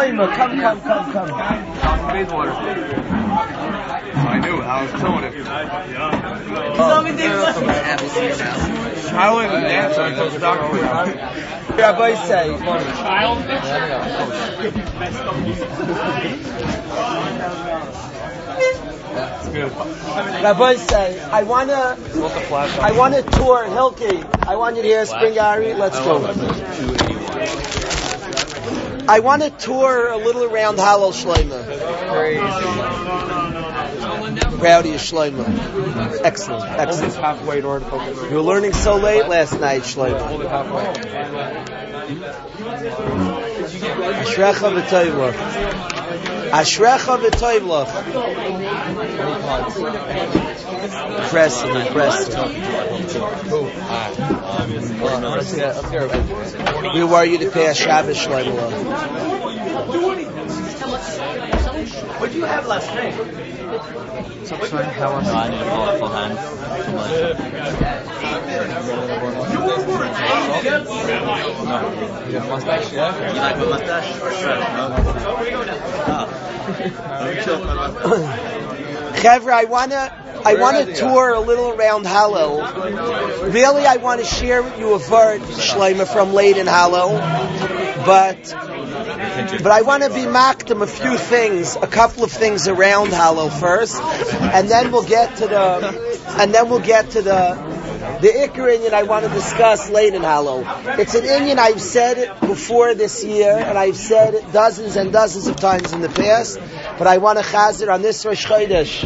Shloima, come, come, come, come. Bathwater. I knew. I was telling him. I wouldn't even answer until the doctor was out. Rabbi say, It's good. Rabbi say, I wanna, What's the flash? I wanna tour Hilki. I want you to hear Spring Gary. Let's go. I want to tour a little around Hallel Shloima. Proud of you. Excellent, excellent. halfway to focus. You were learning so late last night, Hold Shloima. it halfway. Ashrecha v'toivlach. Ashrecha v'toivlach. Impressive, impressive. Let's get, let's get We were you to pay a Shabbos, Shloima. What do you have last night? No, I need a full, full hand. Too much. You have a mustache, yeah? You like my mustache or Chevra, I wanna, I wanna tour a little around Hallel. Really, I want to share with you a word, Shleima, from late in Hallel. But, but I want to be makdim a few things, a couple of things around Hallel first, and then we'll get to the, and then we'll get to the, the Iker inyan I want to discuss late in Hallel. It's an inyan I've said it before this year, and I've said it dozens and dozens of times in the past, but I want to chazer on this Rosh Chodesh,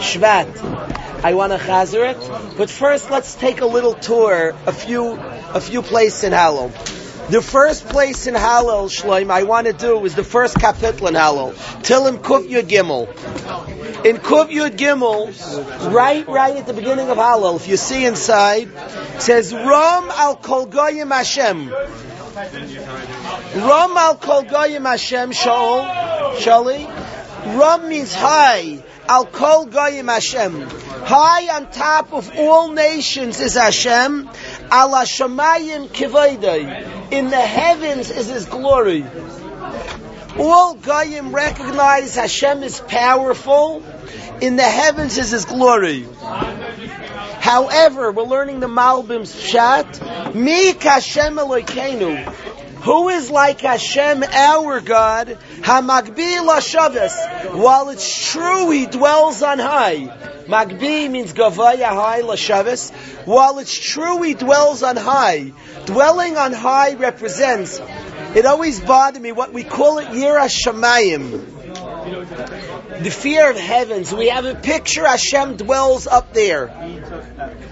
Shvat. I want to chazer it, but first let's take a little tour, a few, a few places in Hallel. The first place in Hallel, Shloim, I want to do is the first kapitel in Hallel. Tilim Kuf Yud Gimel. In Kuf Yud Gimel, right, right at the beginning of Hallel, if you see inside, says Rom al Kol Goyim Hashem. Ram al Kol Goyim Hashem Shaul, Shali. Rom means high. Al Kol Goyim Hashem. High on top of all nations is Hashem. Ala Shamayim Kivaydai. In the heavens is His glory. All Goyim recognize Hashem is powerful. In the heavens is His glory. However, we're learning the Malbim's Pshat. Mi Hashem Elokeinu. Who is like Hashem, our God? Hamagbi Lashavas. While it's true He dwells on high. Magbi means Gavaya high Lashavas. While it's true He dwells on high. Dwelling on high represents, it always bothered me, what we call it Yira Shamayim. The fear of heavens. We have a picture Hashem dwells up there.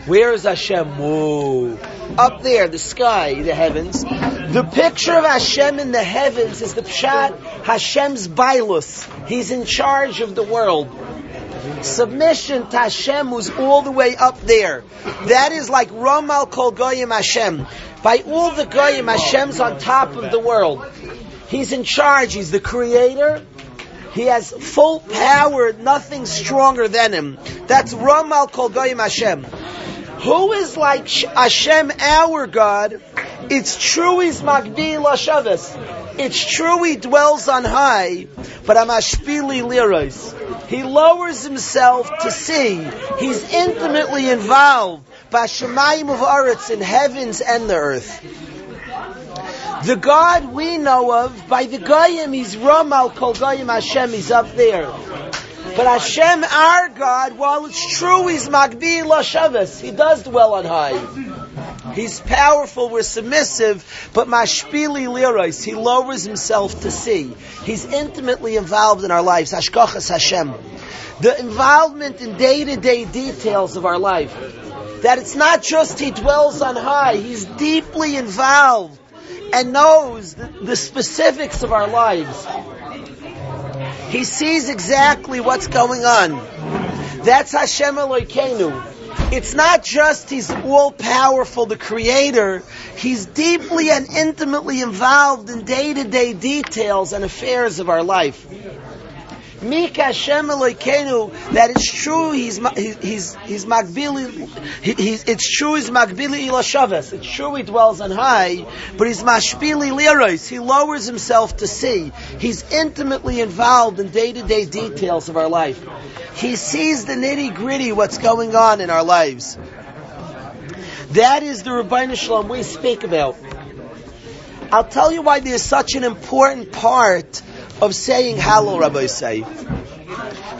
Where is Hashem? Whoa. Up there, the sky, the heavens. The picture of Hashem in the heavens is the Pshat, Hashem's Bailus. He's in charge of the world. Submission to Hashem who's all the way up there. That is like Ramal Kol Goyim Hashem. By all the Goyim, Hashem's on top of the world. He's in charge. He's the creator. He has full power, nothing stronger than him. That's Ramal Kol Goyim Hashem. Who is like Sh- Hashem, our God? It's true he's Magbi Lashavas. It's true he dwells on high, but Amashpili Liros. He lowers himself to see. He's intimately involved by Shemayim of Aretz in heavens and the earth. The God we know of, by the Goyim, he's Ramal Kol Goyim Hashem, he's up there. But Hashem, our God, while it's true he's Magbi Lashavas, he does dwell on high. He's powerful, we're submissive, but Mashpili Lirais, he lowers himself to see. He's intimately involved in our lives. Hashgachas Hashem. The involvement in day-to-day details of our life. That it's not just he dwells on high, he's deeply involved and knows the, the specifics of our lives. He sees exactly what's going on. That's Hashem Elokeinu. It's not just He's all powerful, the Creator. He's deeply and intimately involved in day to day details and affairs of our life. Mika Hashem Elokeinu, that it's true he's he's he's magbili he's it's true he's magbili ilashavas. It's true he dwells on high, but he's mashpili liros. He lowers himself to see. He's intimately involved in day to day details of our life. He sees the nitty gritty what's going on in our lives. That is the Rabbi Shalom we speak about. I'll tell you why there's such an important part of saying Hallel, Rabbi say.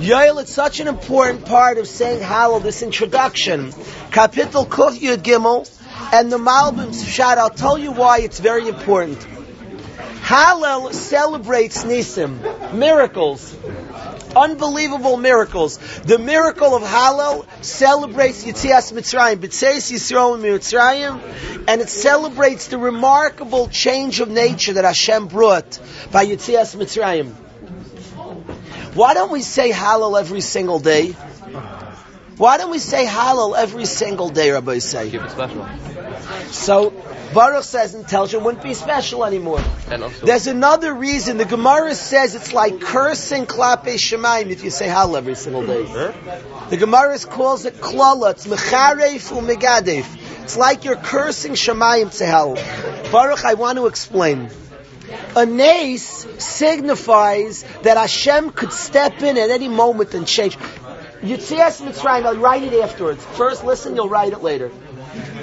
Yael, it's such an important part of saying Hallel, this introduction. Kapitel Kuf Yud Gimel, and the Malbim's Shad, I'll tell you why it's very important. Hallel celebrates Nisim, miracles. Unbelievable miracles. The miracle of Hallel celebrates Yitzias Mitzrayim, B'tzeis Yisrael Mitzrayim, and it celebrates the remarkable change of nature that Hashem brought by Yitzias Mitzrayim. Why don't we say Hallel every single day? Why don't we say Hallel every single day, Rabbi say? Keep it special. So Baruch says and tells you it wouldn't be special anymore. There's another reason. The Gemara says it's like cursing klape shemaim if you say Hallel every single day. The Gemara calls it klala. It's mecharef umegadef. It's like you're cursing shemayim to Hallel. Baruch, I want to explain. A nace signifies that Hashem could step in at any moment and change. Yitzias Mitzrayim, I'll write it afterwards. First listen, you'll write it later.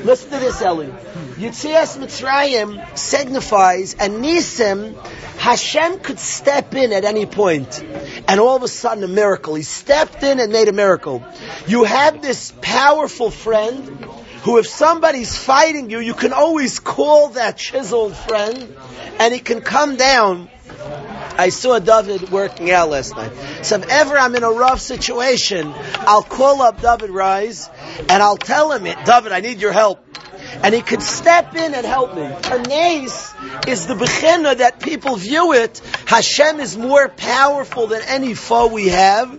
Listen to this, Eli. Yitzias Mitzrayim signifies, and Nisim, Hashem could step in at any point, and all of a sudden a miracle. He stepped in and made a miracle. You have this powerful friend who, if somebody's fighting you, you can always call that chiseled friend, and he can come down. I saw David working out last night. So if ever I'm in a rough situation, I'll call up David Rise and I'll tell him, David, I need your help. And he could step in and help me. A nace is the bechina that people view it. Hashem is more powerful than any foe we have.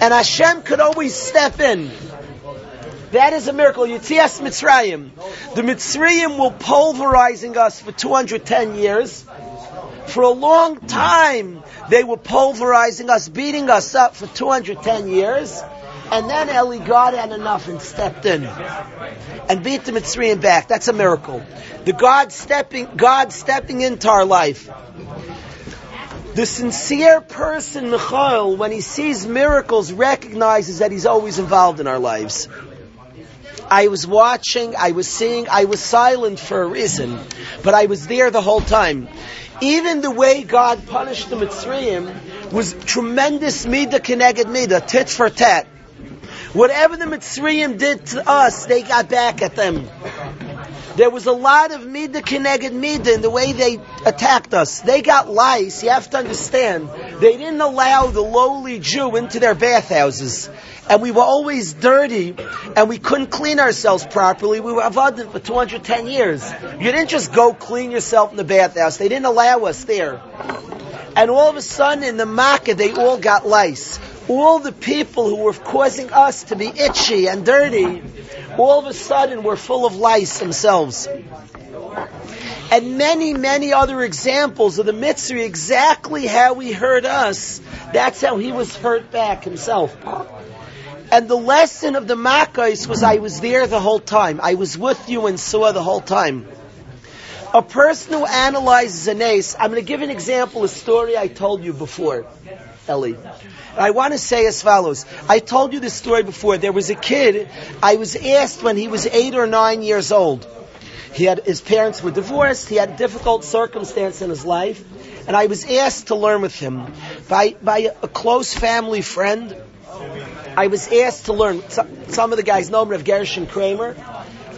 And Hashem could always step in. That is a miracle. Yitzias Mitzrayim. The Mitzrayim were pulverizing us for 210 years. For a long time, they were pulverizing us, beating us up for 210 years. And then Eli God had enough and stepped in and beat the Mitzrayim back. That's a miracle. The God stepping, God stepping into our life. The sincere person, Michael, when he sees miracles, recognizes that he's always involved in our lives. I was watching, I was seeing, I was silent for a reason, but I was there the whole time. Even the way God punished the Mitzrayim was tremendous midah keneged midah, tit for tat. Whatever the Mitzrayim did to us, they got back at them. There was a lot of midah keneged midah in the way they attacked us. They got lice. You have to understand. They didn't allow the lowly Jew into their bathhouses. And we were always dirty, and we couldn't clean ourselves properly. We were avoided for 210 years. You didn't just go clean yourself in the bathhouse. They didn't allow us there. And all of a sudden, in the Makkah, they all got lice. All the people who were causing us to be itchy and dirty, all of a sudden were full of lice themselves. And many, many other examples of the mitzvah, exactly how he hurt us, that's how he was hurt back himself. And the lesson of the Makkahs was I was there the whole time. I was with you and saw the whole time. A person who analyzes an ace, I'm going to give an example, a story I told you before, Ellie. I want to say as follows. I told you this story before. There was a kid, I was asked when he was eight or nine years old. He had, his parents were divorced, he had a difficult circumstance in his life, and I was asked to learn with him by, by a close family friend. I was asked to learn. Some, some of the guys know him, Rav Gershon Kramer.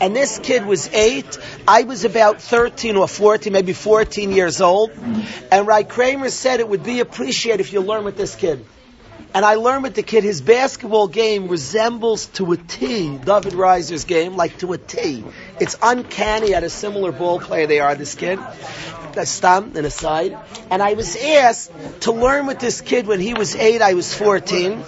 And this kid was eight. I was about 13 or 14, maybe 14 years old. And Rai Kramer said it would be appreciated if you learn with this kid. And I learned with the kid his basketball game resembles to a T David Reiser's game, like to a T. It's uncanny at a similar ball player they are, this kid. America, Stam, a side, and I was asked to learn with this kid when he was eight, I was 14,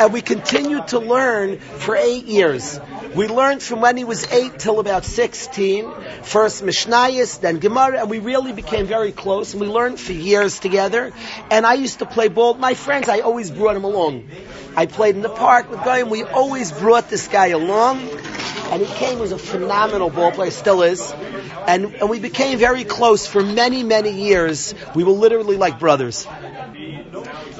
and we continued to learn for eight years. We learned from when he was eight till about 16, first Mishnayos, then Gemara, and we really became very close, and we learned for years together, and I used to play ball. My friends, I always brought him along. I played in the park with and we always brought this guy along, and he came as a phenomenal ball player, still is. And, and we became very close for many, many years. We were literally like brothers.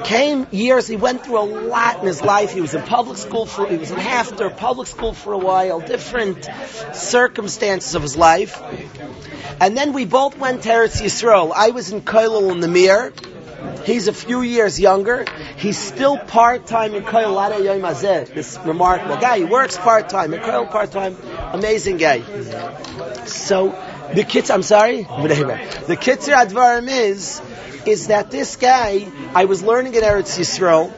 Came years, he went through a lot in his life. He was in public school for, he was in Hafter, public school for a while, different circumstances of his life. And then we both went to Eretz Yisrael. I was in Koilel in the Mir. He's a few years younger. He's still in Lada Yom Hazeh, this remarkable guy. He works part-time in Koil part-time. Amazing guy. So, the kids, I'm sorry? The Kitzur Advarim is, is that this guy, I was learning in Eretz Yisrael,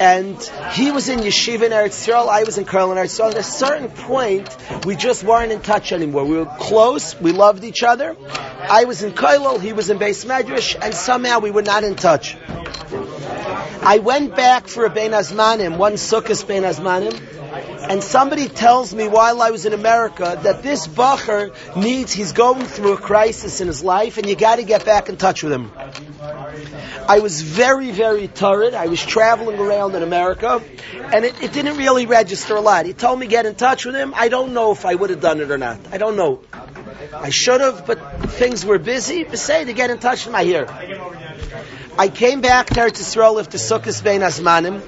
and he was in yeshiva in Eretz Yisrael, I was in Koil in Eretz Yisrael. At a certain point, we just weren't in touch anymore. We were close, we loved each other. I was in Koilel, he was in Beis Medrash, and somehow we were not in touch. I went back for a Bein Azmanim, one Sukkot Bein Azmanim, and somebody tells me while I was in America that this Bacher needs, he's going through a crisis in his life, and you got to get back in touch with him. I was very, very tired. I was traveling around in America, and it, it didn't really register a lot. He told me get in touch with him. I don't know if I would have done it or not. I don't know. I should have, but things were busy. But Say to get in touch with my here. I came back to Eretz Yisrael after Sukkot Bein Azmanim,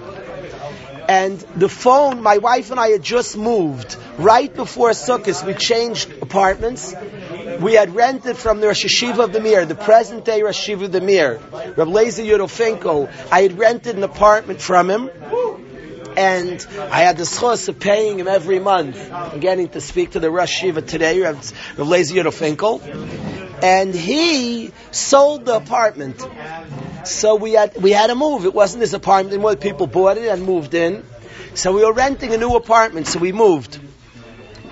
and the phone, my wife and I had just moved. Right before Sukkot, we changed apartments. We had rented from the Rosh Hashiva of the Mir, the present day Rosh Hashiva of the Mir, Leizer Yudel Finkel. I had rented an apartment from him and I had the schos of paying him every month and getting to speak to the Rosh Shiva today, Rav Leizer Yudel Finkel. And he sold the apartment. So we had, we had to move. It wasn't his apartment anymore. People bought it and moved in. So we were renting a new apartment, so we moved.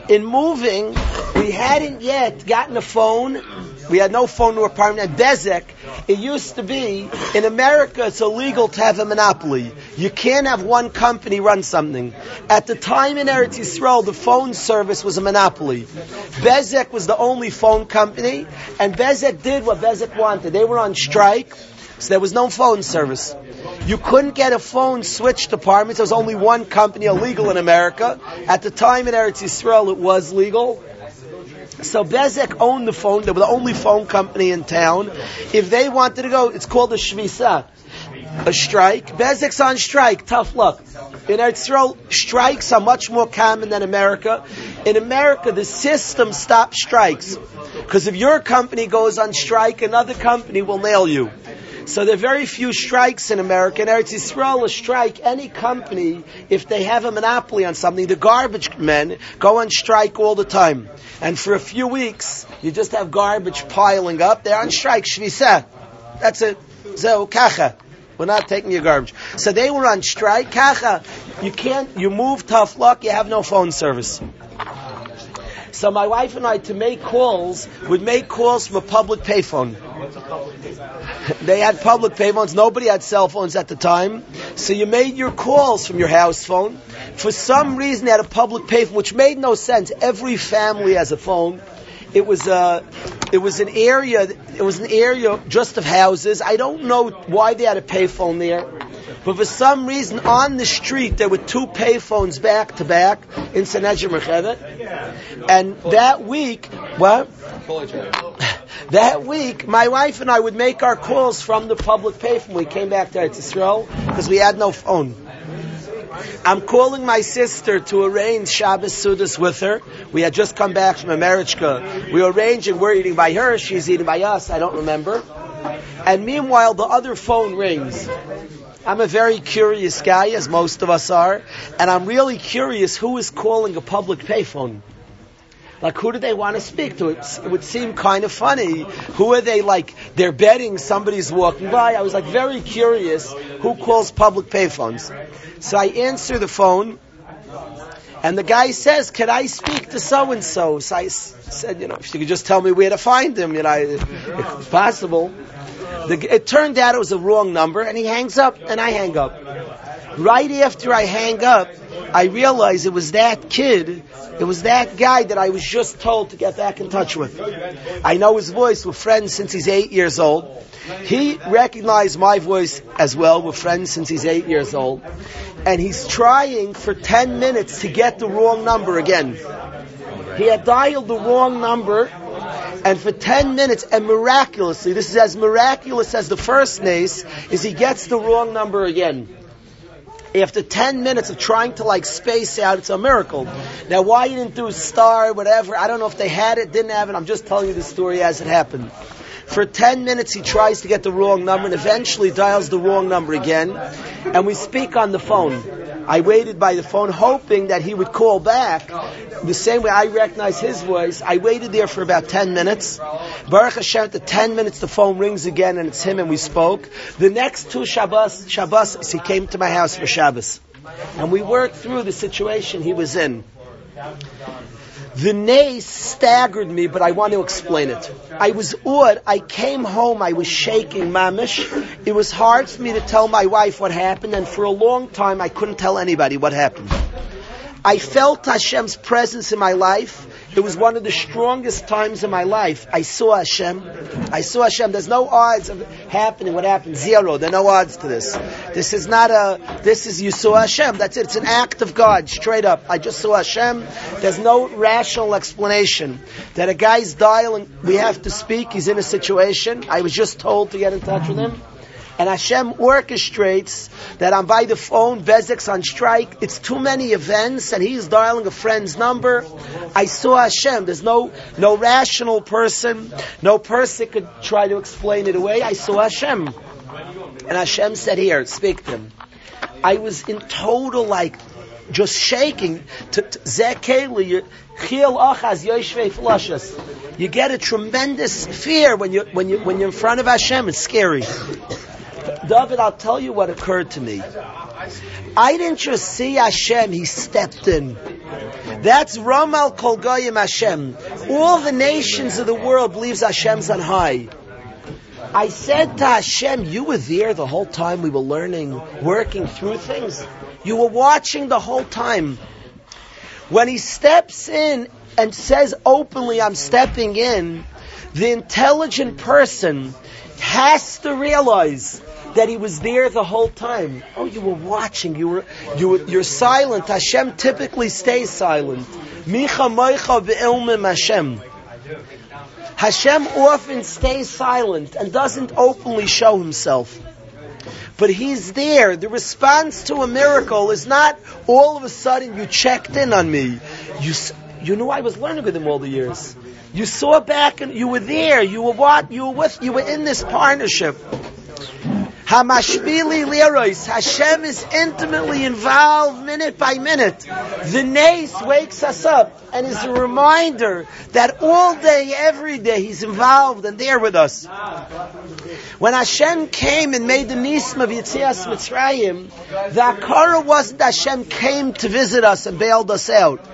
In moving, we hadn't yet gotten a phone. We had no phone our apartment. And Bezek, it used to be, in America, it's illegal to have a monopoly. You can't have one company run something. At the time in Eretz Yisrael, the phone service was a monopoly. Bezek was the only phone company, and Bezek did what Bezek wanted. They were on strike, so there was no phone service. You couldn't get a phone switched department. There was only one company illegal in America. At the time in Eretz Yisrael, it was legal. So Bezek owned the phone. They were the only phone company in town. If they wanted to go, it's called a shvisa, a strike. Bezek's on strike. Tough luck. In Eretz Yisrael, strikes are much more common than America. In America, the system stops strikes. Because if your company goes on strike, another company will nail you. So there are very few strikes in America. In Eretz Yisrael, a strike, any company, if they have a monopoly on something, the garbage men go on strike all the time. And for a few weeks, you just have garbage piling up. They're on strike, shvisa. That's it. Zeo kacha. We're not taking your garbage. So they were on strike. Kacha. You can't, you move tough luck, you have no phone service. So my wife and I, to make calls, would make calls from a public payphone. They had public payphones. Nobody had cell phones at the time. So you made your calls from your house phone. For some reason, they had a public payphone, which made no sense. Every family has a phone. It was a, it was an area. It was an area just of houses. I don't know why they had a payphone there, but for some reason on the street there were two payphones back to back in Sanhedrin. And that week, what? That week, my wife and I would make our calls from the public payphone. We came back there to Eretz Yisrael because we had no phone. I'm calling my sister to arrange Shabbos Sudas with her. We had just come back from a America. We were arranging, we're eating by her, she's eating by us, I don't remember. And meanwhile, the other phone rings. I'm a very curious guy, as most of us are, and I'm really curious who is calling a public payphone. Like, who do they want to speak to? It, would seem kind of funny. Who are they like? They're betting somebody's walking by. I was like very curious who calls public payphones. So I answer the phone, And the guy says, "Can I speak to so and so?" So I said, "You know, if you could just tell me where to find him, you know, if possible." The, it turned out it was a wrong number, and he hangs up, and I hang up. Right after I hang up, I realize it was that kid, it was that guy that I was just told to get back in touch with. I know his voice. We're friends since he's eight years old. He recognized my voice as well. We're friends since he's eight years old. And he's trying for 10 minutes to get the wrong number again. He had dialed the wrong number, and for 10 minutes, and miraculously, this is as miraculous as the first nace, is he gets the wrong number again. After 10 minutes of trying to like space out, it's a miracle. Now, why he didn't do star, whatever, I don't know if they had it, didn't have it, I'm just telling you the story as it happened. For 10 minutes, he tries to get the wrong number and eventually dials the wrong number again. And we speak on the phone. I waited by the phone hoping that he would call back. The same way I recognize his voice. I waited there for about 10 minutes. Baruch Hashem, the 10 minutes, the phone rings again and it's him and we spoke. The next two Shabbos, Shabbos, he came to my house for Shabbos. And we worked through the situation he was in. The nace staggered me, but I want to explain it. I was awed. I came home. I was shaking, mamish. It was hard for me to tell my wife what happened, and for a long time I couldn't tell anybody what happened. I felt Hashem's presence in my life. It was one of the strongest times in my life. I saw Hashem. I saw Hashem. There's no odds of happening. What happened? Zero. There are no odds to this. This is not a, this is you saw Hashem. That's it. It's an act of God, straight up. I just saw Hashem. There's no rational explanation. That a guy's dialing, we have to speak, he's in a situation. I was just told to get in touch with him. And Hashem orchestrates that I'm by the phone, Bezek's on strike. It's too many events, and he's dialing a friend's number. I saw Hashem. There's no no rational person, no person could try to explain it away. I saw Hashem, and Hashem said, "Here, speak to him." I was in total like just shaking. You get a tremendous fear when you when you when you're in front of Hashem. It's scary. David, I'll tell you what occurred to me. I didn't just see Hashem, he stepped in. That's Ramal Kol Goyim Hashem. All the nations of the world believes Hashem's on high. I said to Hashem, you were there the whole time we were learning, working through things. You were watching the whole time. When he steps in and says openly, I'm stepping in, the intelligent person has to realize that he was there the whole time. Oh, you were watching. You were, you were, you're silent. Hashem typically stays silent. Micha Hashem. Hashem often stays silent and doesn't openly show himself. But he's there. The response to a miracle is not all of a sudden you checked in on me. You, you knew I was learning with him all the years. You saw back and you were there. You were what? You were with, you were in this partnership. Hamashpili Lerois. Hashem is intimately involved minute by minute. The nace wakes us up and is a reminder that all day, every day, He's involved and there with us. When Hashem came and made the Nisim of Yitzias Mitzrayim, the Akara wasn't Hashem came to visit us and bailed us out.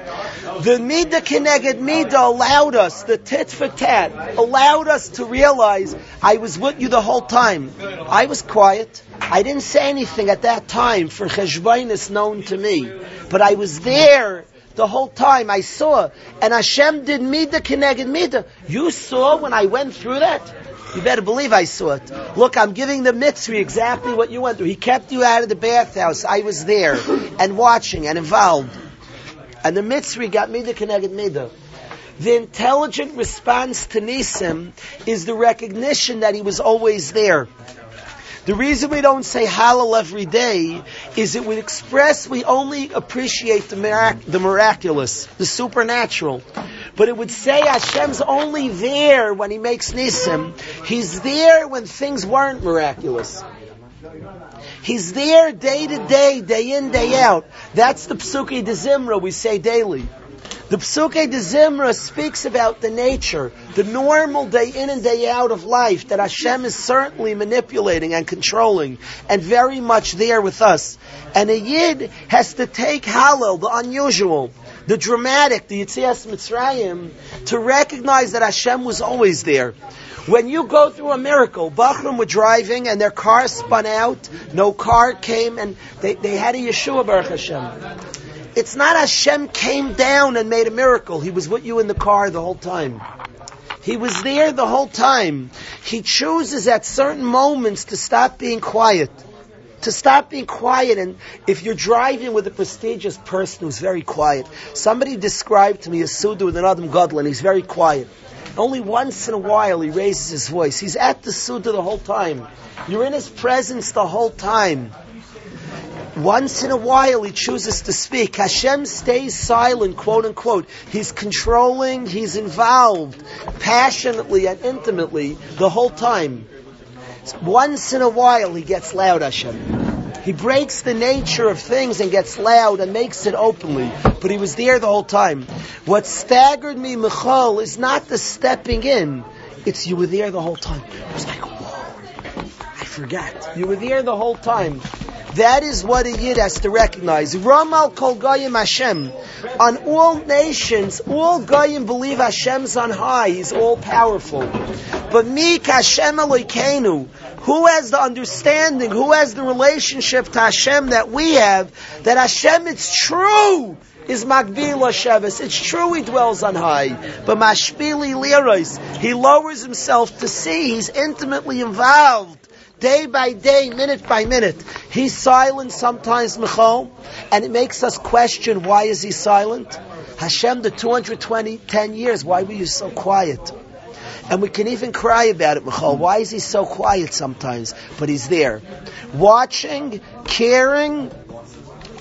The Mida Keneged Mida allowed us, the tit for tat, allowed us to realize I was with you the whole time. I was quiet. I didn't say anything at that time for Cheshbainis known to me. But I was there the whole time. I saw. And Hashem did Mida Keneged Mida. You saw when I went through that? You better believe I saw it. Look, I'm giving the mitzvah exactly what you went through. He kept you out of the bathhouse. I was there and watching and involved. And the mitzvah got mida keneged mida. The intelligent response to Nisim is the recognition that he was always there. The reason we don't say Hallel every day is it would express we only appreciate the, mirac- the miraculous, the supernatural. But it would say Hashem's only there when He makes Nisim. He's there when things weren't miraculous. He's there day to day, day in, day out. That's the Psuki de Zimra we say daily. The Psuke de Zimra speaks about the nature, the normal day in and day out of life that Hashem is certainly manipulating and controlling and very much there with us. And a Yid has to take Hallel, the unusual, the dramatic, the Yitzias Mitzrayim, to recognize that Hashem was always there. When you go through a miracle, Bachram were driving and their car spun out, no car came, and they, they had a Yeshua Baruch Hashem. It's not Hashem came down and made a miracle. He was with you in the car the whole time. He was there the whole time. He chooses at certain moments to stop being quiet. To stop being quiet and if you're driving with a prestigious person who's very quiet, somebody described to me a Suda with an Adam Godlin, he's very quiet. Only once in a while he raises his voice. He's at the Suda the whole time. You're in his presence the whole time. Once in a while he chooses to speak. Hashem stays silent, quote unquote. He's controlling, he's involved passionately and intimately the whole time. Once in a while he gets loud, Hashem. He breaks the nature of things and gets loud and makes it openly. But he was there the whole time. What staggered me, Michal, is not the stepping in. It's you were there the whole time. It was like, whoa, I forgot. You were there the whole time. That is what a Yid has to recognize. Ramal kol goyim Hashem. On all nations, all goyim believe Hashem's on high. He's all powerful. But me, Hashem Elokeinu, who has the understanding, who has the relationship to Hashem that we have, that Hashem, it's true, is Magbil Hashevis. It's true he dwells on high, but Mashpili Liros, he lowers himself to see, he's intimately involved day by day, minute by minute. He's silent sometimes, Michal, and it makes us question why is he silent? Hashem, the 220, 10 years, why were you so quiet? And we can even cry about it, Michal. Why is he so quiet sometimes? But he's there. Watching, caring,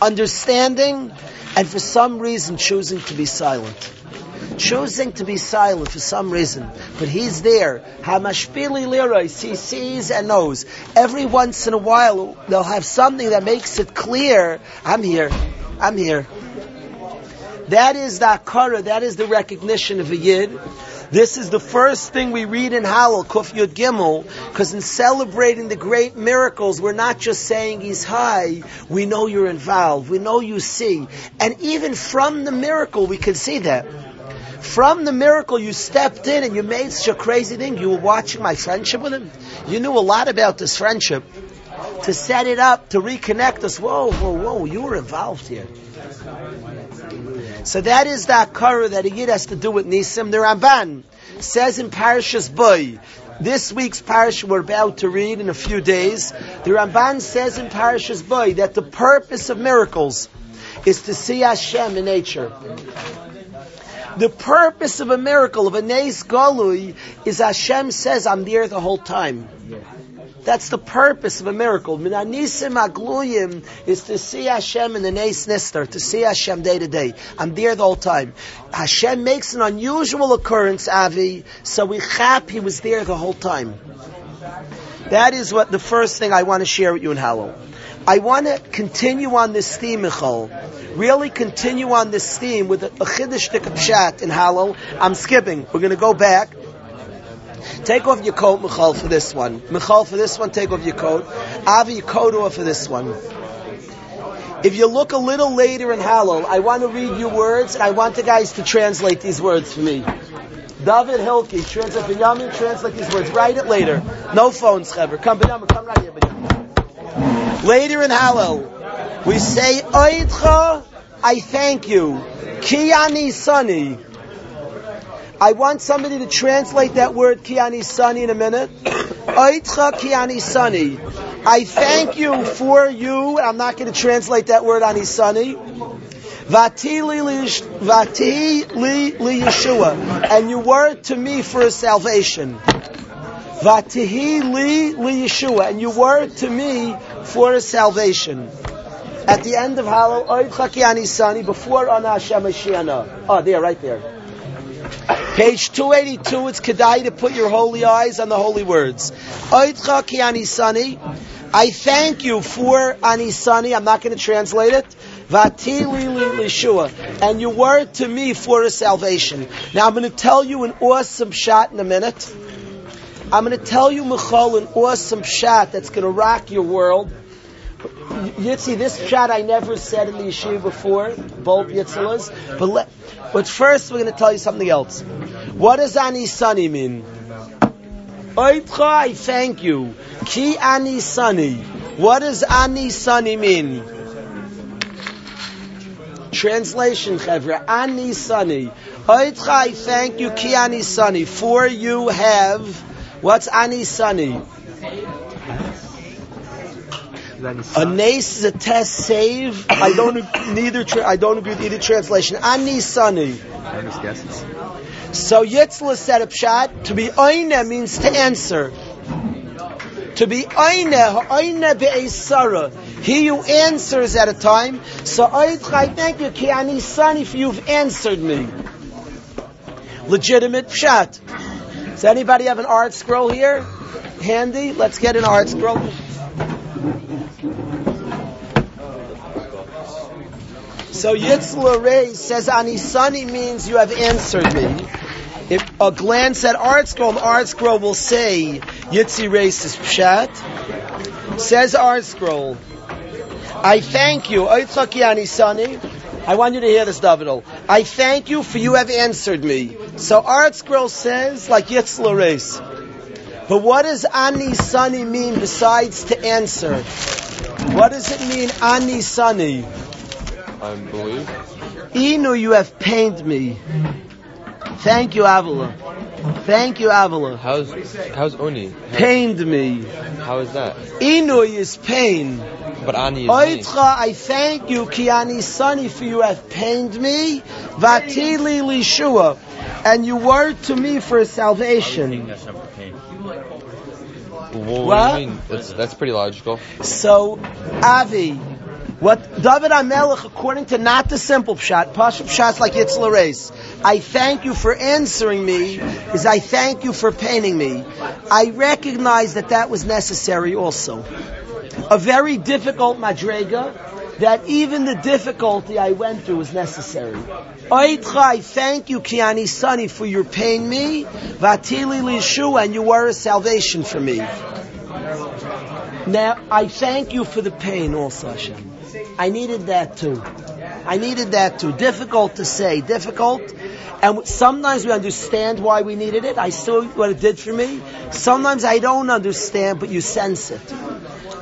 understanding, and for some reason choosing to be silent choosing to be silent for some reason, but he's there. Hamashpili lirais, he sees and knows. Every once in a while, they'll have something that makes it clear, I'm here, I'm here. That is the akara, that is the recognition of a yid. This is the first thing we read in Hallel, Kuf Yud Gimel, because in celebrating the great miracles, we're not just saying He's high, we know you're involved, we know you see. And even from the miracle, we can see that. From the miracle, you stepped in and you made such a crazy thing. You were watching my friendship with him. You knew a lot about this friendship. To set it up, to reconnect us. Whoa, whoa, whoa, you were involved here. So that is the akara that a yid has to do with Nisim. The Ramban says in Parashas Boy, this week's parasha we're about to read in a few days, the Ramban says in Parashas Boy that the purpose of miracles is to see Hashem in nature. The purpose of a miracle, of a Neis Galui, is Hashem says, I'm there the whole time. That's the purpose of a miracle. Minanisim agluyim is to see Hashem in the Neis Nister, to see Hashem day to day. I'm there the whole time. Hashem makes an unusual occurrence, Avi, so we chap he was there the whole time. That is what the first thing I want to share with you in Hallel. I want to continue on this theme, Michal. Really continue on this theme with a, chiddush in Hallel. I'm skipping. We're going to go back. Take off your coat, Michal, for this one. Michal, for this one, take off your coat. Avi, your coat off for this one. If you look a little later in Hallel, I want to read you words, and I want the guys to translate these words for me. David Hilke, translate Binyamin, translate these words. Write it later. No phones, Chever. Come, Binyamin, come right here, Binyamin. Later in Hallel, we say, Oidcha, I thank you. Kiani Sani. I want somebody to translate that word Kiani Sani in a minute. Oitcha Kiani Sani. I thank you for you. I'm not going to translate that word Ani Sani. Vati li, li Yeshua. And you were to me for a salvation. Vatihi li li Yeshua. And you were to me for a salvation. At the end of Hallel, Oid Chakiani Sani, before Ana Hashem Oh, ah, there, right there. Page 282, it's Kedai to put your holy eyes on the holy words. I thank you for Anisani, I'm not going to translate it. And you were to me for a salvation. Now I'm going to tell you an awesome shot in a minute. I'm going to tell you, Michal, an awesome shot that's going to rock your world. Yitzi, this shot I never said in the yeshiva before, both Yitzilas. But, but first we're going to tell you something else. What does Ani Sani mean? Oitcha, I thank you. Ki Ani Sani. What does Ani Sani mean? Translation, Chevra. Ani Sani. Oitcha, I thank you. Ki Ani Sani. For you have, what's Ani Sani? A nace is a test save. I don't neither. Tra- I don't agree with either translation. Ani sani. So Yitzla said a shot. To be oina means to answer. To be oina, oina be'esara. He who answers at a time. So I thank you, ki ani sani, for you've answered me. Legitimate pshat. Does anybody have an ArtScroll here? Handy? Let's get an ArtScroll. So Yitzla Ray says Anisani means you have answered me. If a glance at ArtScroll, Art Scroll will say Yitzi Ray is Pshat. Says ArtScroll, I thank you, Oitzaki Anisani. I want you to hear this, Davidol. I thank you for you have answered me. So ArtScroll says, like Yitzla Reis. But what does Ani Sani mean besides to answer? What does it mean, Ani Sani? I believe. Inu, you have pained me. Thank you, Avila. Thank you, Avila. How's how's Oni? Pained me. How is that? Inu is pain. But Ani is me. Oitcha, I thank you, Kiani Sani, for you have pained me. Vatili Lishua. And you were to me for salvation. What, What? do you mean? That's that's pretty logical. So, Avi, what David Hamelech, according to not the simple pshat, Pashup pshat's like Yitzla I thank you for answering me, is I thank you for painting me. I recognize that that was necessary also. A very difficult madrega, that even the difficulty I went through was necessary. I thank you, Kiani Sani, for your pain me, Vatili Lishu, and you were a salvation for me. Now, I thank you for the pain also, Hashem. I needed that too. I needed that too. Difficult to say, difficult. And sometimes we understand why we needed it. I saw what it did for me. Sometimes I don't understand, but you sense it.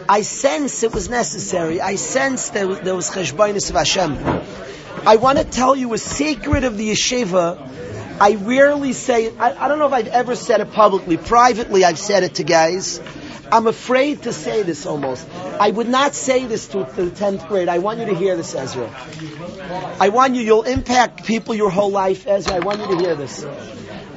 I sense it was necessary. I sense there was, there was of Hashem. I want to tell you a secret of the yeshiva. I rarely say. I, I don't know if I've ever said it publicly. Privately, I've said it to guys. I'm afraid to say this almost. I would not say this to, to the 10th grade. I want you to hear this, Ezra. I want you, you'll impact people your whole life, Ezra. I want you to hear this.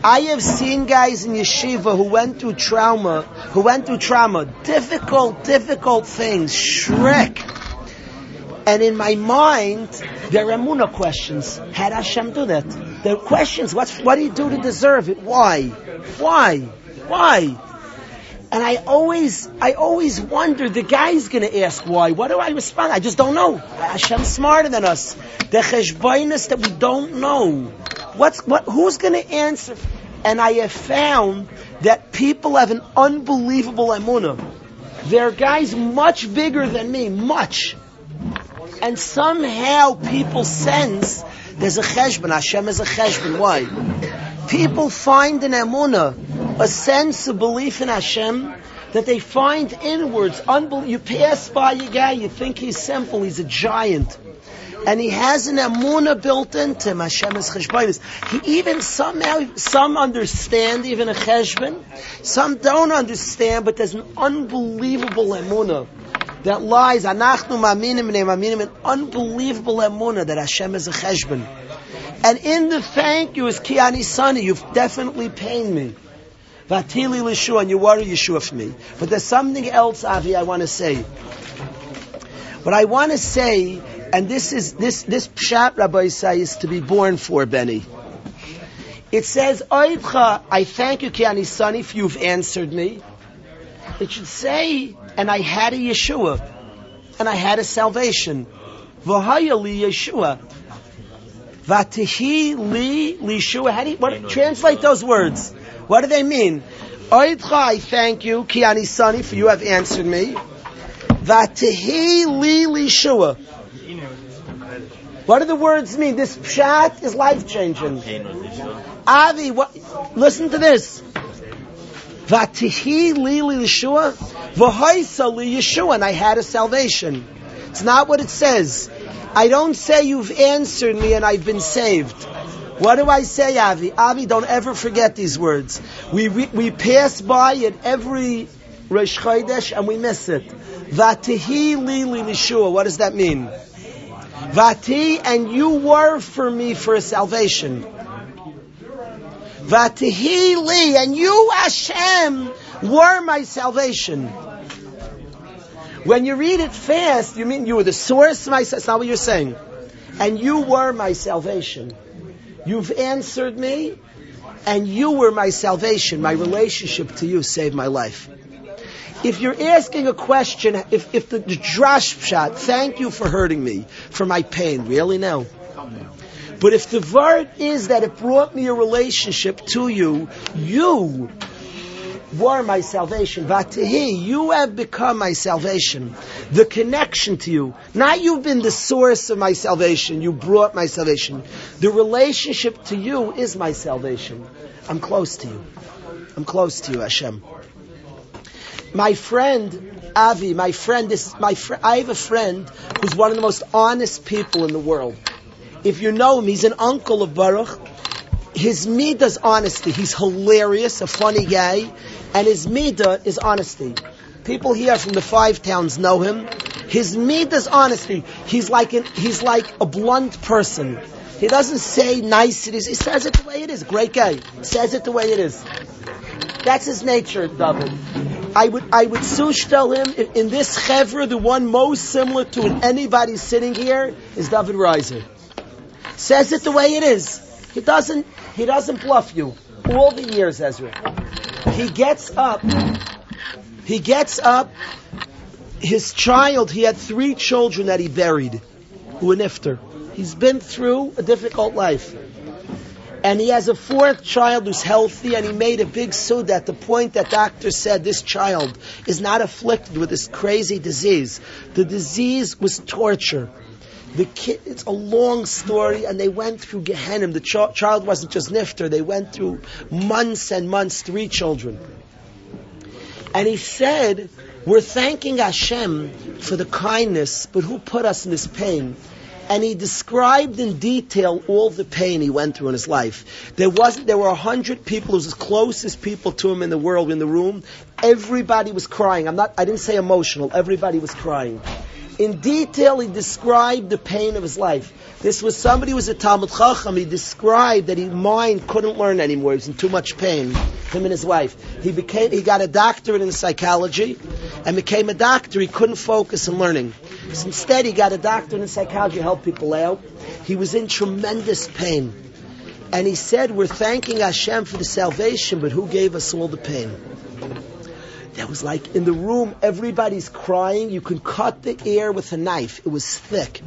I have seen guys in yeshiva who went through trauma, who went through trauma, difficult, difficult things, Shrek. And in my mind, there are Muna questions. Did Hashem do that? There are questions. What's, what do you do to deserve it? Why? Why? Why? And I always, I always wonder, the guy's gonna ask why. What do I respond? I just don't know. Hashem's smarter than us. The cheshbonus that we don't know. What's, what, who's gonna answer? And I have found that people have an unbelievable emunah. There are guys much bigger than me, much. And somehow people sense there's a cheshbon. Hashem is a cheshbon. Why? People find an emunah, a sense of belief in Hashem that they find inwards. Unbel- you pass by a guy, you think he's simple, he's a giant. And he has an emunah built into him. Hashem is cheshbonis. He even somehow, some understand even a cheshbon, some don't understand, but there's an unbelievable emunah that lies, anachnu maminim ne maminim, an unbelievable emunah that Hashem is a cheshbon. And in the thank you is Kiani Sani, you've definitely pained me. Vatili Lishua, and you worry Yeshua for me. But there's something else, Avi, I want to say. What I want to say, and this is, this, this Pshat Rabbi Isai is to be born for, Benny. It says, Oidcha, I thank you, Kiani Sani, if you've answered me. It should say, and I had a Yeshua, and I had a salvation. v'haya li Yeshua. Vatihi li Yeshua. How do you, what, translate those words. What do they mean? Oidcha, I thank you, Kiani Sani, for you have answered me. Vatihi li Yeshua. What do the words mean? This pshat is life changing. Avi, what, listen to this. Vatihi li Yeshua, v'haisa li Yeshua, and I had a salvation. It's not what it says. I don't say you've answered me and I've been saved. What do I say, Avi? Avi, don't ever forget these words. We, we, we pass by it every Rosh Chodesh and we miss it. Vatihi li Yeshua, what does that mean? Vati, and you were for me for a salvation. Vatihi li, and you, Hashem, were my salvation. When you read it fast, you mean you were the source of my, that's not what you're saying. And you were my salvation. You've answered me, and you were my salvation. My relationship to you saved my life. If you're asking a question, if, if the, the drash shot, thank you for hurting me, for my pain, really no. But if the word is that it brought me a relationship to you, you were my salvation. Vatihi, you have become my salvation. The connection to you. Not you've been the source of my salvation, you brought my salvation. The relationship to you is my salvation. I'm close to you. I'm close to you, Hashem. My friend Avi, my friend is my fr- I have a friend who's one of the most honest people in the world. If you know him, he's an uncle of Baruch. His midah honesty. He's hilarious, a funny guy, and his midah is honesty. People here from the five towns know him. His midah honesty. He's like an, he's like a blunt person. He doesn't say niceties. He says it the way it is. Great guy. Says it the way it is. That's his nature, David. I would I would soon tell him in, in this chevra, the one most similar to anybody sitting here is David Reiser. Says it the way it is. He doesn't he doesn't bluff you. All the years, Ezra. He gets up. He gets up. His child, he had three children that he buried who were nifter. He's been through a difficult life. And he has a fourth child who's healthy, and he made a big suit at the point that doctors said this child is not afflicted with this crazy disease. The disease was torture. The kid, it's a long story, and they went through Gehenna. The ch- child wasn't just nifter, they went through months and months, three children. And he said, We're thanking Hashem for the kindness, but who put us in this pain? and he described in detail all the pain he went through in his life. There wasn't, there were a hundred people, who's the closest people to him in the world, in the room. Everybody was crying. I'm not, I didn't say emotional. Everybody was crying. In detail, he described the pain of his life. This was somebody who was a Talmid Chacham. He described that his mind couldn't learn anymore. He was in too much pain. Him and his wife. He became. He got a doctorate in psychology, and became a doctor. He couldn't focus on learning. So instead, he got a doctorate in psychology to help people out. He was in tremendous pain, and he said, "We're thanking Hashem for the salvation, but who gave us all the pain?" That was like in the room, everybody's crying. You can cut the air with a knife. It was thick.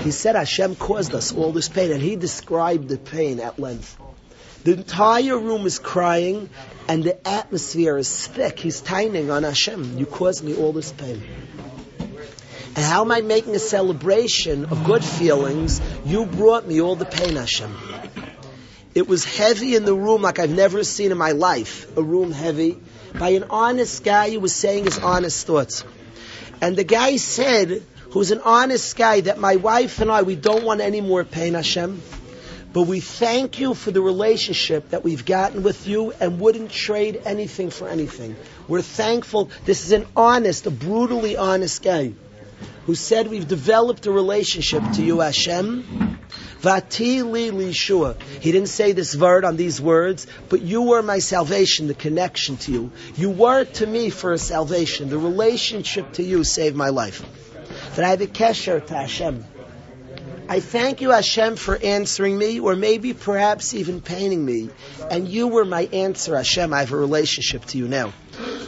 He said Hashem caused us all this pain, and he described the pain at length. The entire room is crying, and the atmosphere is thick. He's tining on Hashem. You caused me all this pain. And how am I making a celebration of good feelings? You brought me all the pain, Hashem. It was heavy in the room like I've never seen in my life. A room heavy by an honest guy who was saying his honest thoughts. And the guy said, who's an honest guy, that my wife and I, we don't want any more pain, Hashem. But we thank you for the relationship that we've gotten with you and wouldn't trade anything for anything. We're thankful. This is an honest, a brutally honest guy who said we've developed a relationship to you, Hashem. Vati li lishua. He didn't say this word on these words, but you were my salvation, the connection to you. You were to me for a salvation. The relationship to you saved my life. That I have a kesher to Hashem. I thank you, Hashem, for answering me, or maybe perhaps even painting me. And you were my answer, Hashem. I have a relationship to you now.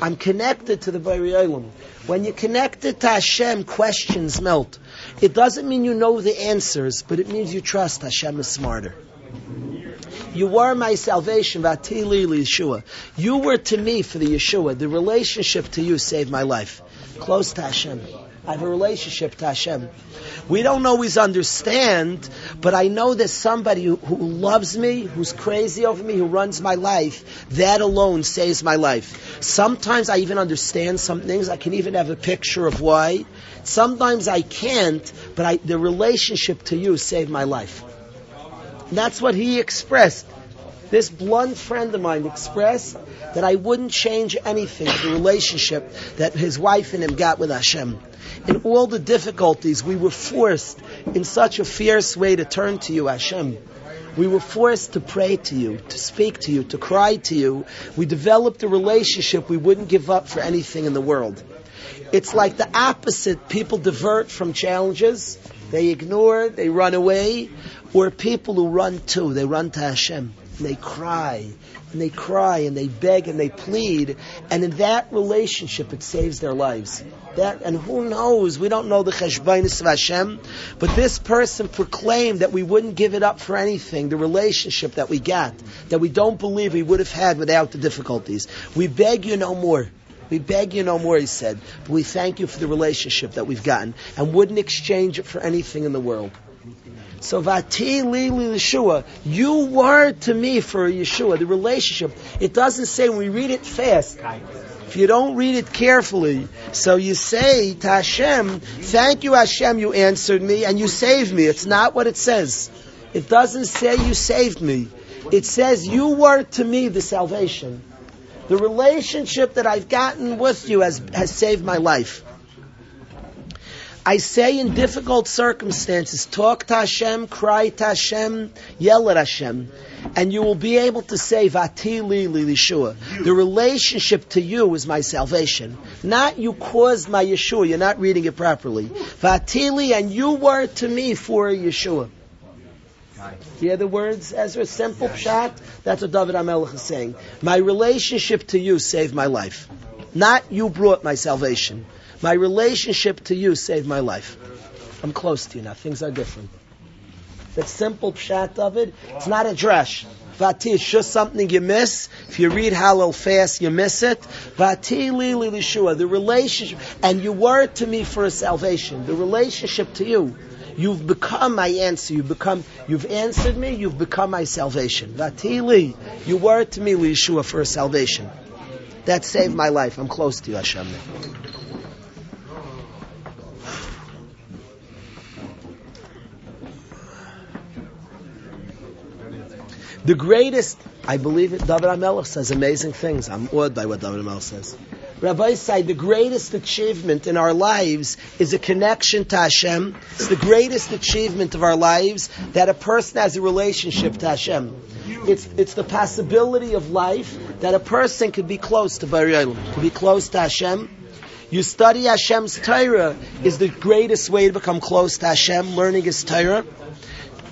I'm connected to the Bari Olam. When you're connected to Hashem, questions melt. It doesn't mean you know the answers, but it means you trust Hashem is smarter. You were my salvation, Vatili Yeshua. You were to me for the Yeshua. The relationship to you saved my life. Close to Hashem. I have a relationship to Hashem. We don't always understand, but I know there's somebody who, who loves me, who's crazy over me, who runs my life. That alone saves my life. Sometimes I even understand some things. I can even have a picture of why. Sometimes I can't, but I, the relationship to you saved my life. That's what he expressed. This blunt friend of mine expressed that I wouldn't change anything, the relationship that his wife and him got with Hashem in all the difficulties, we were forced in such a fierce way to turn to you, Hashem. We were forced to pray to you, to speak to you, to cry to you. We developed a relationship we wouldn't give up for anything in the world. It's like the opposite. People divert from challenges. They ignore, they run away. Or people who run to, they run to Hashem. They cry, and they cry, and they beg, and they plead. And in that relationship, it saves their lives. That, and who knows? We don't know the cheshbainis of Hashem, but this person proclaimed that we wouldn't give it up for anything. The relationship that we got, that we don't believe we would have had without the difficulties. We beg you no more. We beg you no more, he said. But we thank you for the relationship that we've gotten and wouldn't exchange it for anything in the world. So Vati Lili Yeshua, you were to me for Yeshua, the relationship. It doesn't say when we read it fast. If you don't read it carefully, so you say to Hashem, thank you Hashem, you answered me and you saved me. It's not what it says. It doesn't say you saved me. It says you were to me the salvation. The relationship that I've gotten with you has, has saved my life. I say in difficult circumstances, talk to Hashem, cry to Hashem, yell at Hashem, and you will be able to say, Vatili li Yeshua. The relationship to you is my salvation. Not you caused my Yeshua, you're not reading it properly. Vati Vatili, and you were to me for Yeshua. Hear the words, Ezra? Simple pshat. That's what David HaMelech is saying. My relationship to you saved my life. Not you brought my salvation. My relationship to you saved my life. I'm close to you now. Things are different. That simple pshat of it, it's not a drash. Vati is just something you miss. If you read Hallel fast, you miss it. Vati li li Yeshua, the relationship, and you were to me for a salvation. The relationship to you. You've become my answer. You've become, you've answered me. You've become my salvation. Vati li, you were to me, Yeshua, for a salvation. That saved my life. I'm close to you, Hashem. The greatest, I believe it, David HaMelech says amazing things. I'm awed by what David HaMelech says. Rabbi said the greatest achievement in our lives is a connection to Hashem. It's the greatest achievement of our lives that a person has a relationship to Hashem. It's, it's the possibility of life that a person could be close to Bari Olam, to be close to Hashem. You study Hashem's Torah is the greatest way to become close to Hashem, learning His Torah.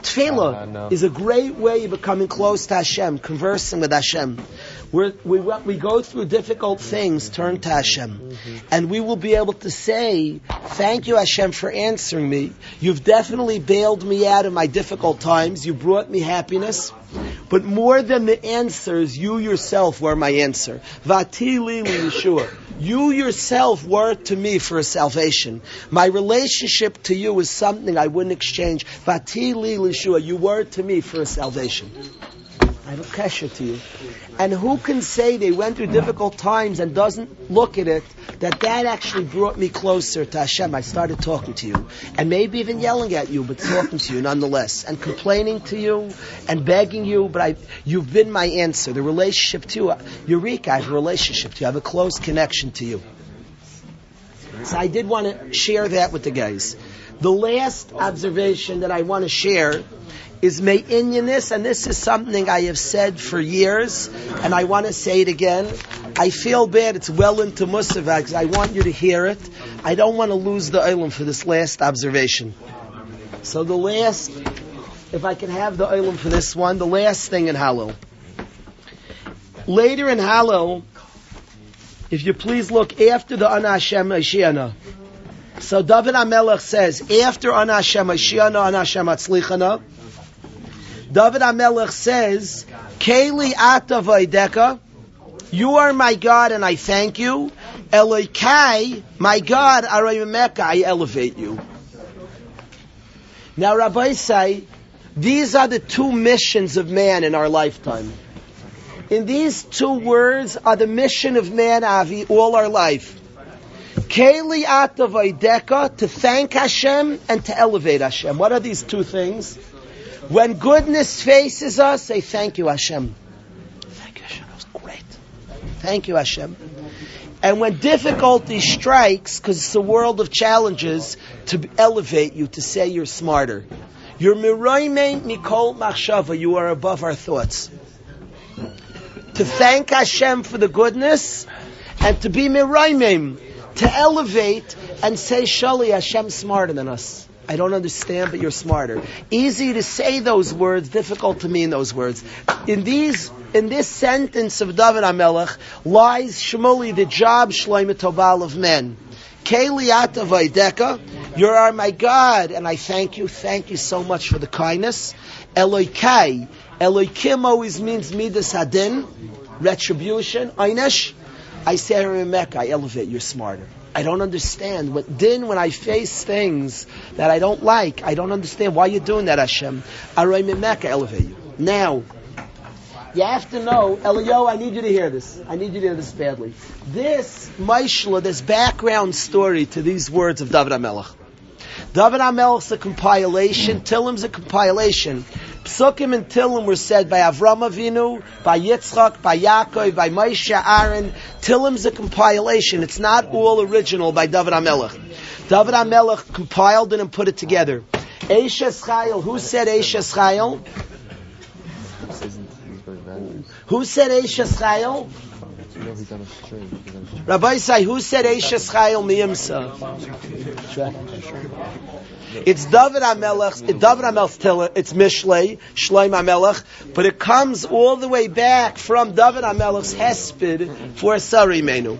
Tefillah uh, no. is a great way of becoming close to Hashem, conversing with Hashem. We're, we we go through difficult things, turn to Hashem, mm-hmm. and we will be able to say, "Thank you, Hashem, for answering me. You've definitely bailed me out of my difficult times. You brought me happiness." But more than the answers, you yourself were my answer. Vatili Yeshua. You yourself were to me for a salvation. My relationship to you is something I wouldn't exchange. Vatili lishua, You were to me for a salvation. I have a kasha to you. And who can say they went through difficult times and doesn't look at it that that actually brought me closer to Hashem? I started talking to you and maybe even yelling at you, but talking to you nonetheless and complaining to you and begging you. But I, you've been my answer. The relationship to you, Eureka, I have a relationship to you. I have a close connection to you. So I did want to share that with the guys. The last observation that I want to share is me'inyanis, and this is something I have said for years, and I want to say it again. I feel bad, it's well into Musaf, because I want you to hear it. I don't want to lose the Olam for this last observation. So the last, if I can have the oilim for this one, the last thing in Hallel. Later in Hallel, if you please look after the Ana Hashem. So David HaMelech says, after Ana Hashem Mashiach, Ana Hashem Atzlichana, David HaMelech says, Keli Ata Vaideka, you are my God and I thank you. Elokai, my God, Arayimeka, I elevate you. Now, Rabbi say, these are the two missions of man in our lifetime. In these two words are the mission of man, Avi, all our life. Keli Atavaideka, to thank Hashem and to elevate Hashem. What are these two things? When goodness faces us, say thank you, Hashem. Thank you, Hashem. That was great. Thank you, Hashem. And when difficulty strikes, because it's a world of challenges, to elevate you, to say you're smarter. You're miroime mikol machshava. You are above our thoughts. To thank Hashem for the goodness, and to be miroime, to elevate and say, Shali, Hashem's smarter than us. I don't understand, but you're smarter. Easy to say those words, difficult to mean those words. In these, in this sentence of David HaMelech lies Shmuli, the job Shloimeh Tobal of men. Keliata Vaideka, you are my God, and I thank you, thank you so much for the kindness. Eloikai, Eloikim always means Midas Hadin, retribution, Einish. I say, Mecca, I elevate, you're smarter. I don't understand. What din when I face things that I don't like, I don't understand why you're doing that, Hashem. Aroy Mecca, I elevate you. Now, you have to know, Elio, I need you to hear this. I need you to hear this badly. This Maishla, this background story to these words of David HaMelech. David HaMelech's a compilation, Tillim's a compilation. Psukim and Tillim were said by Avram Avinu, by Yitzchak, by Yaakov, by Moshe Aaron. Tillim's a compilation. It's not all original by David HaMelech. David HaMelech compiled it and put it together. Eishes Chayil, who said Eishes Chayil? Who said Eishes Chayil? Rabbi say, who said Eishes Chayil Miyimsa? It's David HaMelech, it's David HaMelech's tiller, it's Mishlei, Shloim HaMelech, but it comes all the way back from David HaMelech's Hesped for Sari Menu.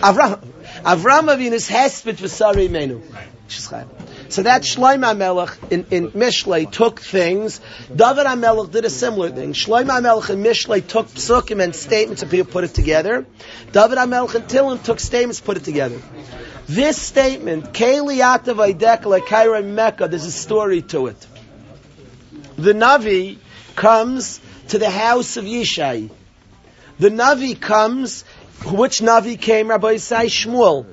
Avram, Avram Avinu's Hesped for Sari Menu. So that Shloim HaMelech in, in Mishlei took things. David HaMelech did a similar thing. Shloim HaMelech and Mishlei took psukim and statements and people put it together. David HaMelech and Tillim took statements, put it together. This statement, Keliyata Vaidekla Kaira Mecca, there's a story to it. The Navi comes to the house of Yishai. The Navi comes, which Navi came, Rabbi Isai Shmuel.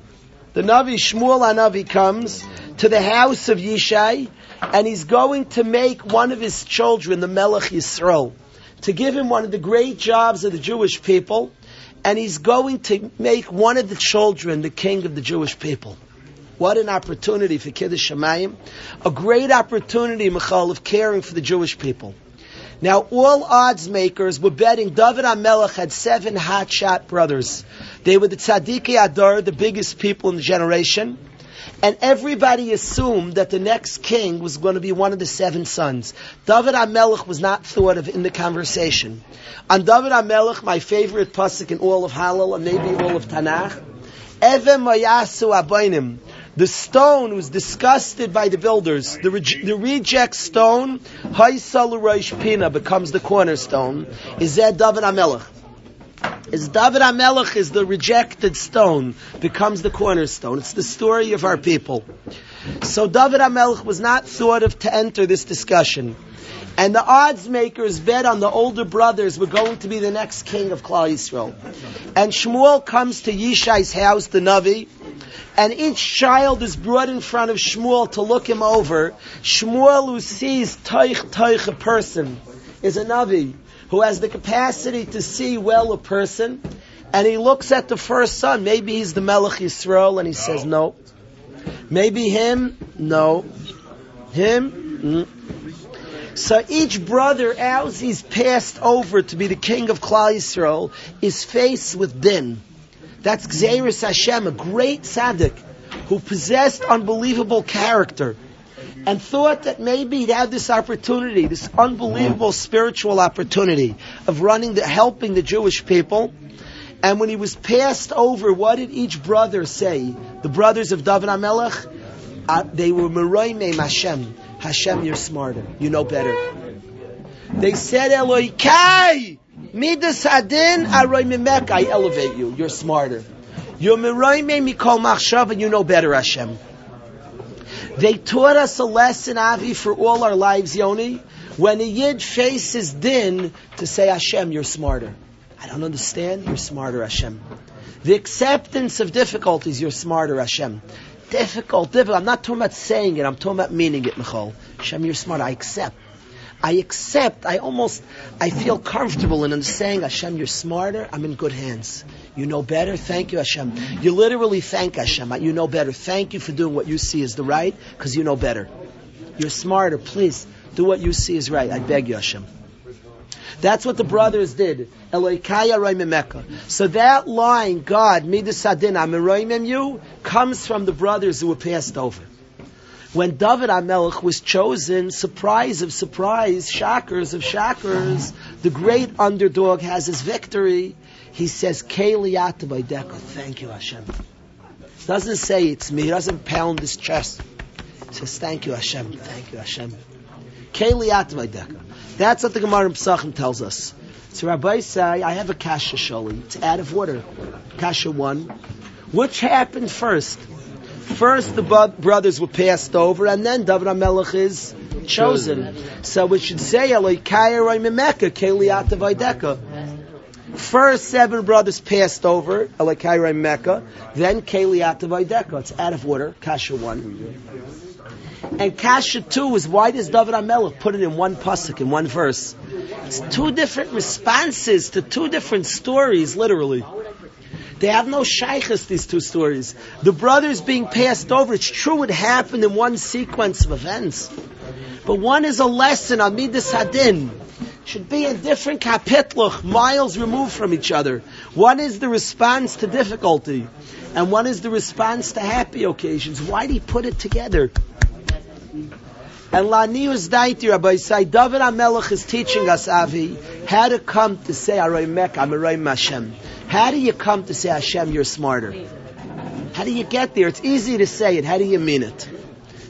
The Navi, Shmuel Navi comes to the house of Yishai, and he's going to make one of his children, the Melech Yisrael, to give him one of the great jobs of the Jewish people, and he's going to make one of the children the king of the Jewish people. What an opportunity for Kiddush Shemayim. A great opportunity, Michal, of caring for the Jewish people. Now, all odds makers were betting David HaMelech had seven hotshot brothers. They were the Tzaddikei HaDor, the biggest people in the generation. And everybody assumed that the next king was going to be one of the seven sons. David HaMelech was not thought of in the conversation. On David HaMelech, my favorite pasuk in all of Hallel and maybe all of Tanakh, Evem Mayasu Abainim. The stone was disgusted by the builders. The, re- the reject stone, Haisal Rosh Pina, becomes the cornerstone. Is that David HaMelech? Is David HaMelech is the rejected stone, becomes the cornerstone. It's the story of our people. So David HaMelech was not thought of to enter this discussion. And the odds makers bet on the older brothers were going to be the next king of Klal Yisrael. And Shmuel comes to Yishai's house, the Navi, and each child is brought in front of Shmuel to look him over. Shmuel, who sees Toich Toich a person, is a Navi who has the capacity to see well a person, and he looks at the first son. Maybe he's the Melech Yisrael, and he says no. Maybe him, no. Him, mm. so each brother, as he's passed over to be the king of Klal Yisrael, is faced with din. That's Gzeris Hashem, a great tzaddik who possessed unbelievable character. And thought that maybe he'd have this opportunity, this unbelievable spiritual opportunity of running the, helping the Jewish people. And when he was passed over, what did each brother say? The brothers of David HaMelech, uh, they were Meroimim Hashem. Hashem, you're smarter. You know better. They said, Eloikai, midas adin aroy mimek, I elevate you. You're smarter. You're Meroimim mikol machshav, and you know better, Hashem. They taught us a lesson, Avi, for all our lives, Yoni. When a Yid faces din, to say, Hashem, you're smarter. I don't understand, you're smarter, Hashem. The acceptance of difficulties, you're smarter, Hashem. Difficult, difficult. I'm not talking about saying it, I'm talking about meaning it, Michal. Hashem, you're smart. I accept. I accept. I almost, I feel comfortable in saying, Hashem, you're smarter. I'm in good hands. You know better. Thank you, Hashem. You literally thank Hashem. You know better. Thank you for doing what you see is the right, because you know better. You're smarter. Please do what you see is right. I beg you, Hashem. That's what the brothers did. So that line, God, midasadin, I'm you, comes from the brothers who were passed over. When David HaMelech was chosen, surprise of surprise, shockers of shockers, the great underdog has his victory. He says, thank you Hashem. Doesn't say it's me, he doesn't pound his chest. He says, thank you Hashem, thank you Hashem. That's what the Gemara in Pesachim tells us. So Rabbi say, I have a kasha sholi. It's out of water. Kasha one. Which happened first? First, the brothers were passed over, and then David HaMelech is chosen. So we should say, First, seven brothers passed over, Elakaira Mecca, then Keliata Vaideka. It's out of order, Kasha 1. And Kasha 2 is why does David HaMelech put it in one pasuk, in one verse? It's two different responses to two different stories, literally. They have no shaykhs, these two stories. The brothers being passed over, it's true it happened in one sequence of events. But one is a lesson on Midas Hadin. Should be in different kapitluch, miles removed from each other. One is the response to difficulty, and one is the response to happy occasions. Why did he put it together? And La Lanius Daiti Rabbi say David HaMelech is teaching us, Avi, how to come to say Aroy Mek, Aroy Hashem. How do you come to say Hashem, you're smarter? How do you get there? It's easy to say it. How do you mean it?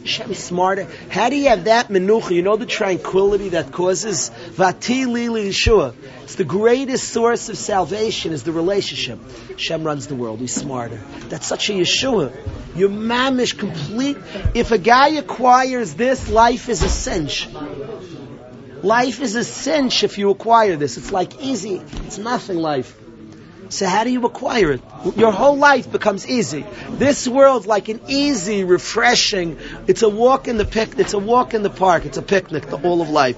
Hashem is smarter. How do you have that menucha? You know the tranquility that causes vati lili Yeshua. It's the greatest source of salvation is the relationship. Shem runs the world. He's smarter. That's such a Yeshua. Your mamish complete. If a guy acquires this, life is a cinch. Life is a cinch if you acquire this. It's like easy. It's nothing life. So how do you acquire it? Your whole life becomes easy. This world, like an easy, refreshing. It's a walk in the pic. It's a walk in the park. It's a picnic. The all of life.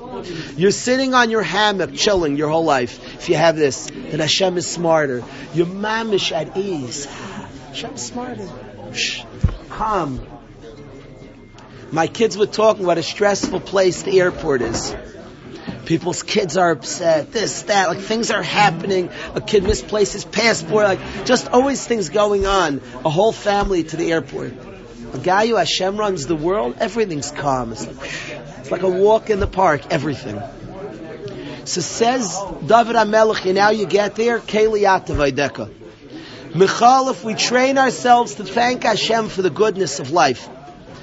You're sitting on your hammock, chilling your whole life. If you have this, then Hashem is smarter. You're mamish at ease. Hashem's smarter. Shh. Calm. My kids were talking about a stressful place the airport is. People's kids are upset, this, that, like things are happening. A kid misplaced his passport, like just always things going on. A whole family to the airport. A guy who Hashem runs the world, everything's calm. It's like, it's like a walk in the park, everything. So says David HaMelech, now you get there, Keliyata Vaideka. Michal, if we train ourselves to thank Hashem for the goodness of life,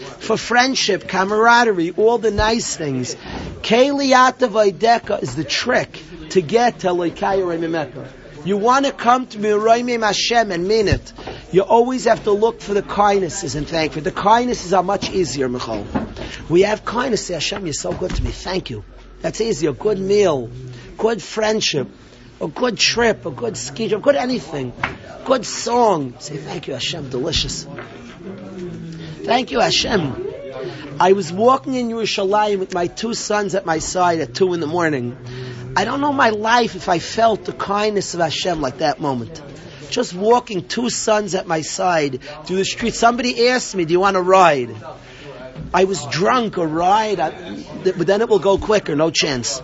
for friendship, camaraderie, all the nice things. Keliyata Vaideka is the trick to get to Loikaya You want to come to Miroimim Hashem and mean it. You always have to look for the kindnesses and thank for. The kindnesses are much easier, Michal. We have kindness. Say, Hashem, you're so good to me. Thank you. That's easy. A good meal, good friendship, a good trip, a good ski trip, good anything, good song. Say, thank you, Hashem. Delicious. Thank you, Hashem. I was walking in Yerushalayim with my two sons at my side at two in the morning. I don't know my life if I felt the kindness of Hashem like that moment. Just walking two sons at my side through the street. Somebody asked me, do you want to ride? I was drunk, a ride, I, but then it will go quicker, no chance.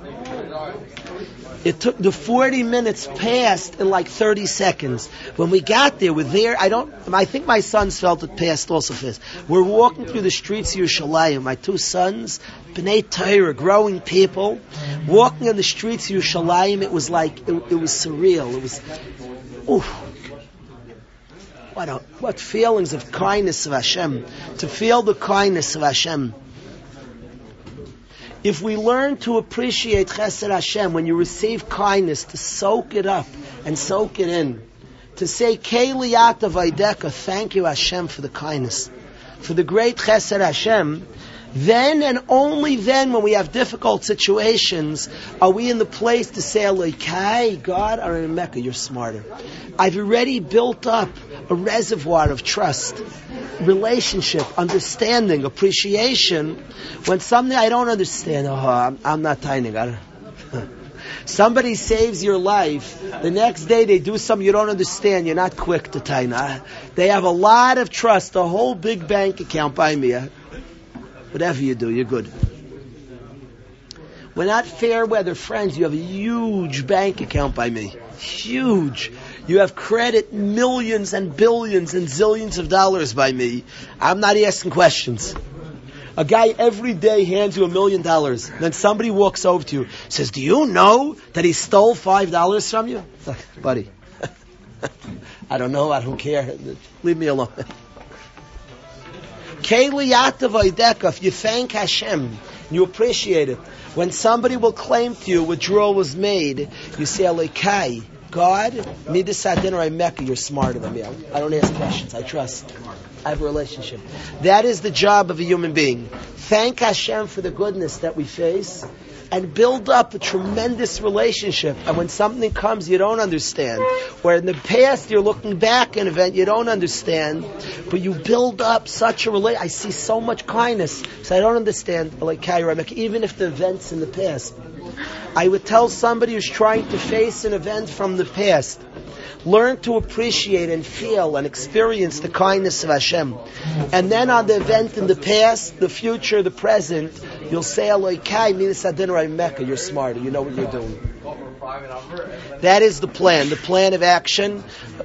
It took the 40 minutes passed in like 30 seconds. When we got there, we're there. I don't. I think my sons felt it passed also fast. We're walking through the streets of Yerushalayim. My two sons, Bnei Torah, growing people, walking on the streets of Yerushalayim. It was like it, it was surreal. It was, oof. What a, what feelings of kindness of Hashem to feel the kindness of Hashem. If we learn to appreciate Chesed Hashem, when you receive kindness, to soak it up and soak it in, to say, Keliyata Vaideka, thank you Hashem for the kindness, for the great Chesed Hashem, then and only then, when we have difficult situations, are we in the place to say, Kai, God, or in Mecca, you're smarter. I've already built up a reservoir of trust, relationship, understanding, appreciation. When something I don't understand, oh, I'm, I'm not tiny. Somebody saves your life. The next day they do something you don't understand. You're not quick to taina. They have a lot of trust, a whole big bank account by me. Whatever you do, you're good. We're not fair weather friends. You have a huge bank account by me. Huge. You have credit millions and billions and zillions of dollars by me. I'm not asking questions. A guy every day hands you a million dollars. Then somebody walks over to you, says, Do you know that he stole five dollars from you? Buddy, I don't know, I don't care. Leave me alone. If you thank Hashem, you appreciate it. When somebody will claim to you withdrawal was made, you say, Alekai, God, this dinner I Mecca, you're smarter than me. I don't ask questions. I trust. I have a relationship. That is the job of a human being. Thank Hashem for the goodness that we face and build up a tremendous relationship. And when something comes you don't understand, where in the past you're looking back an event you don't understand, but you build up such a relation. I see so much kindness, so I don't understand, like Kairamek, even if the events in the past. I would tell somebody who's trying to face an event from the past, learn to appreciate and feel and experience the kindness of Hashem. And then on the event in the past, the future, the present, you'll say, Eloikai, Minas Mecca, you're smarter, you know what you're doing. That is the plan, the plan of action.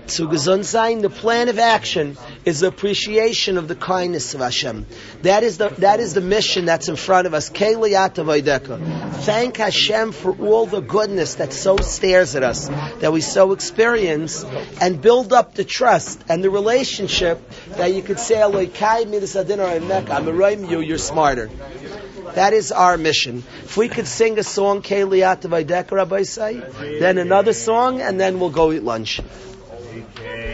Zu gesund sein, the plan of action is the appreciation of the kindness of Hashem. That is the, that is the mission that's in front of us. Thank Hashem for all the goodness that so stares at us, that we so experience, and build up the trust and the relationship that you could say, I'm you, you're smarter. That is our mission. If we could sing a song, Keliyat Vaideka, rabbis say? Then another song, and then we'll go eat lunch. Okay.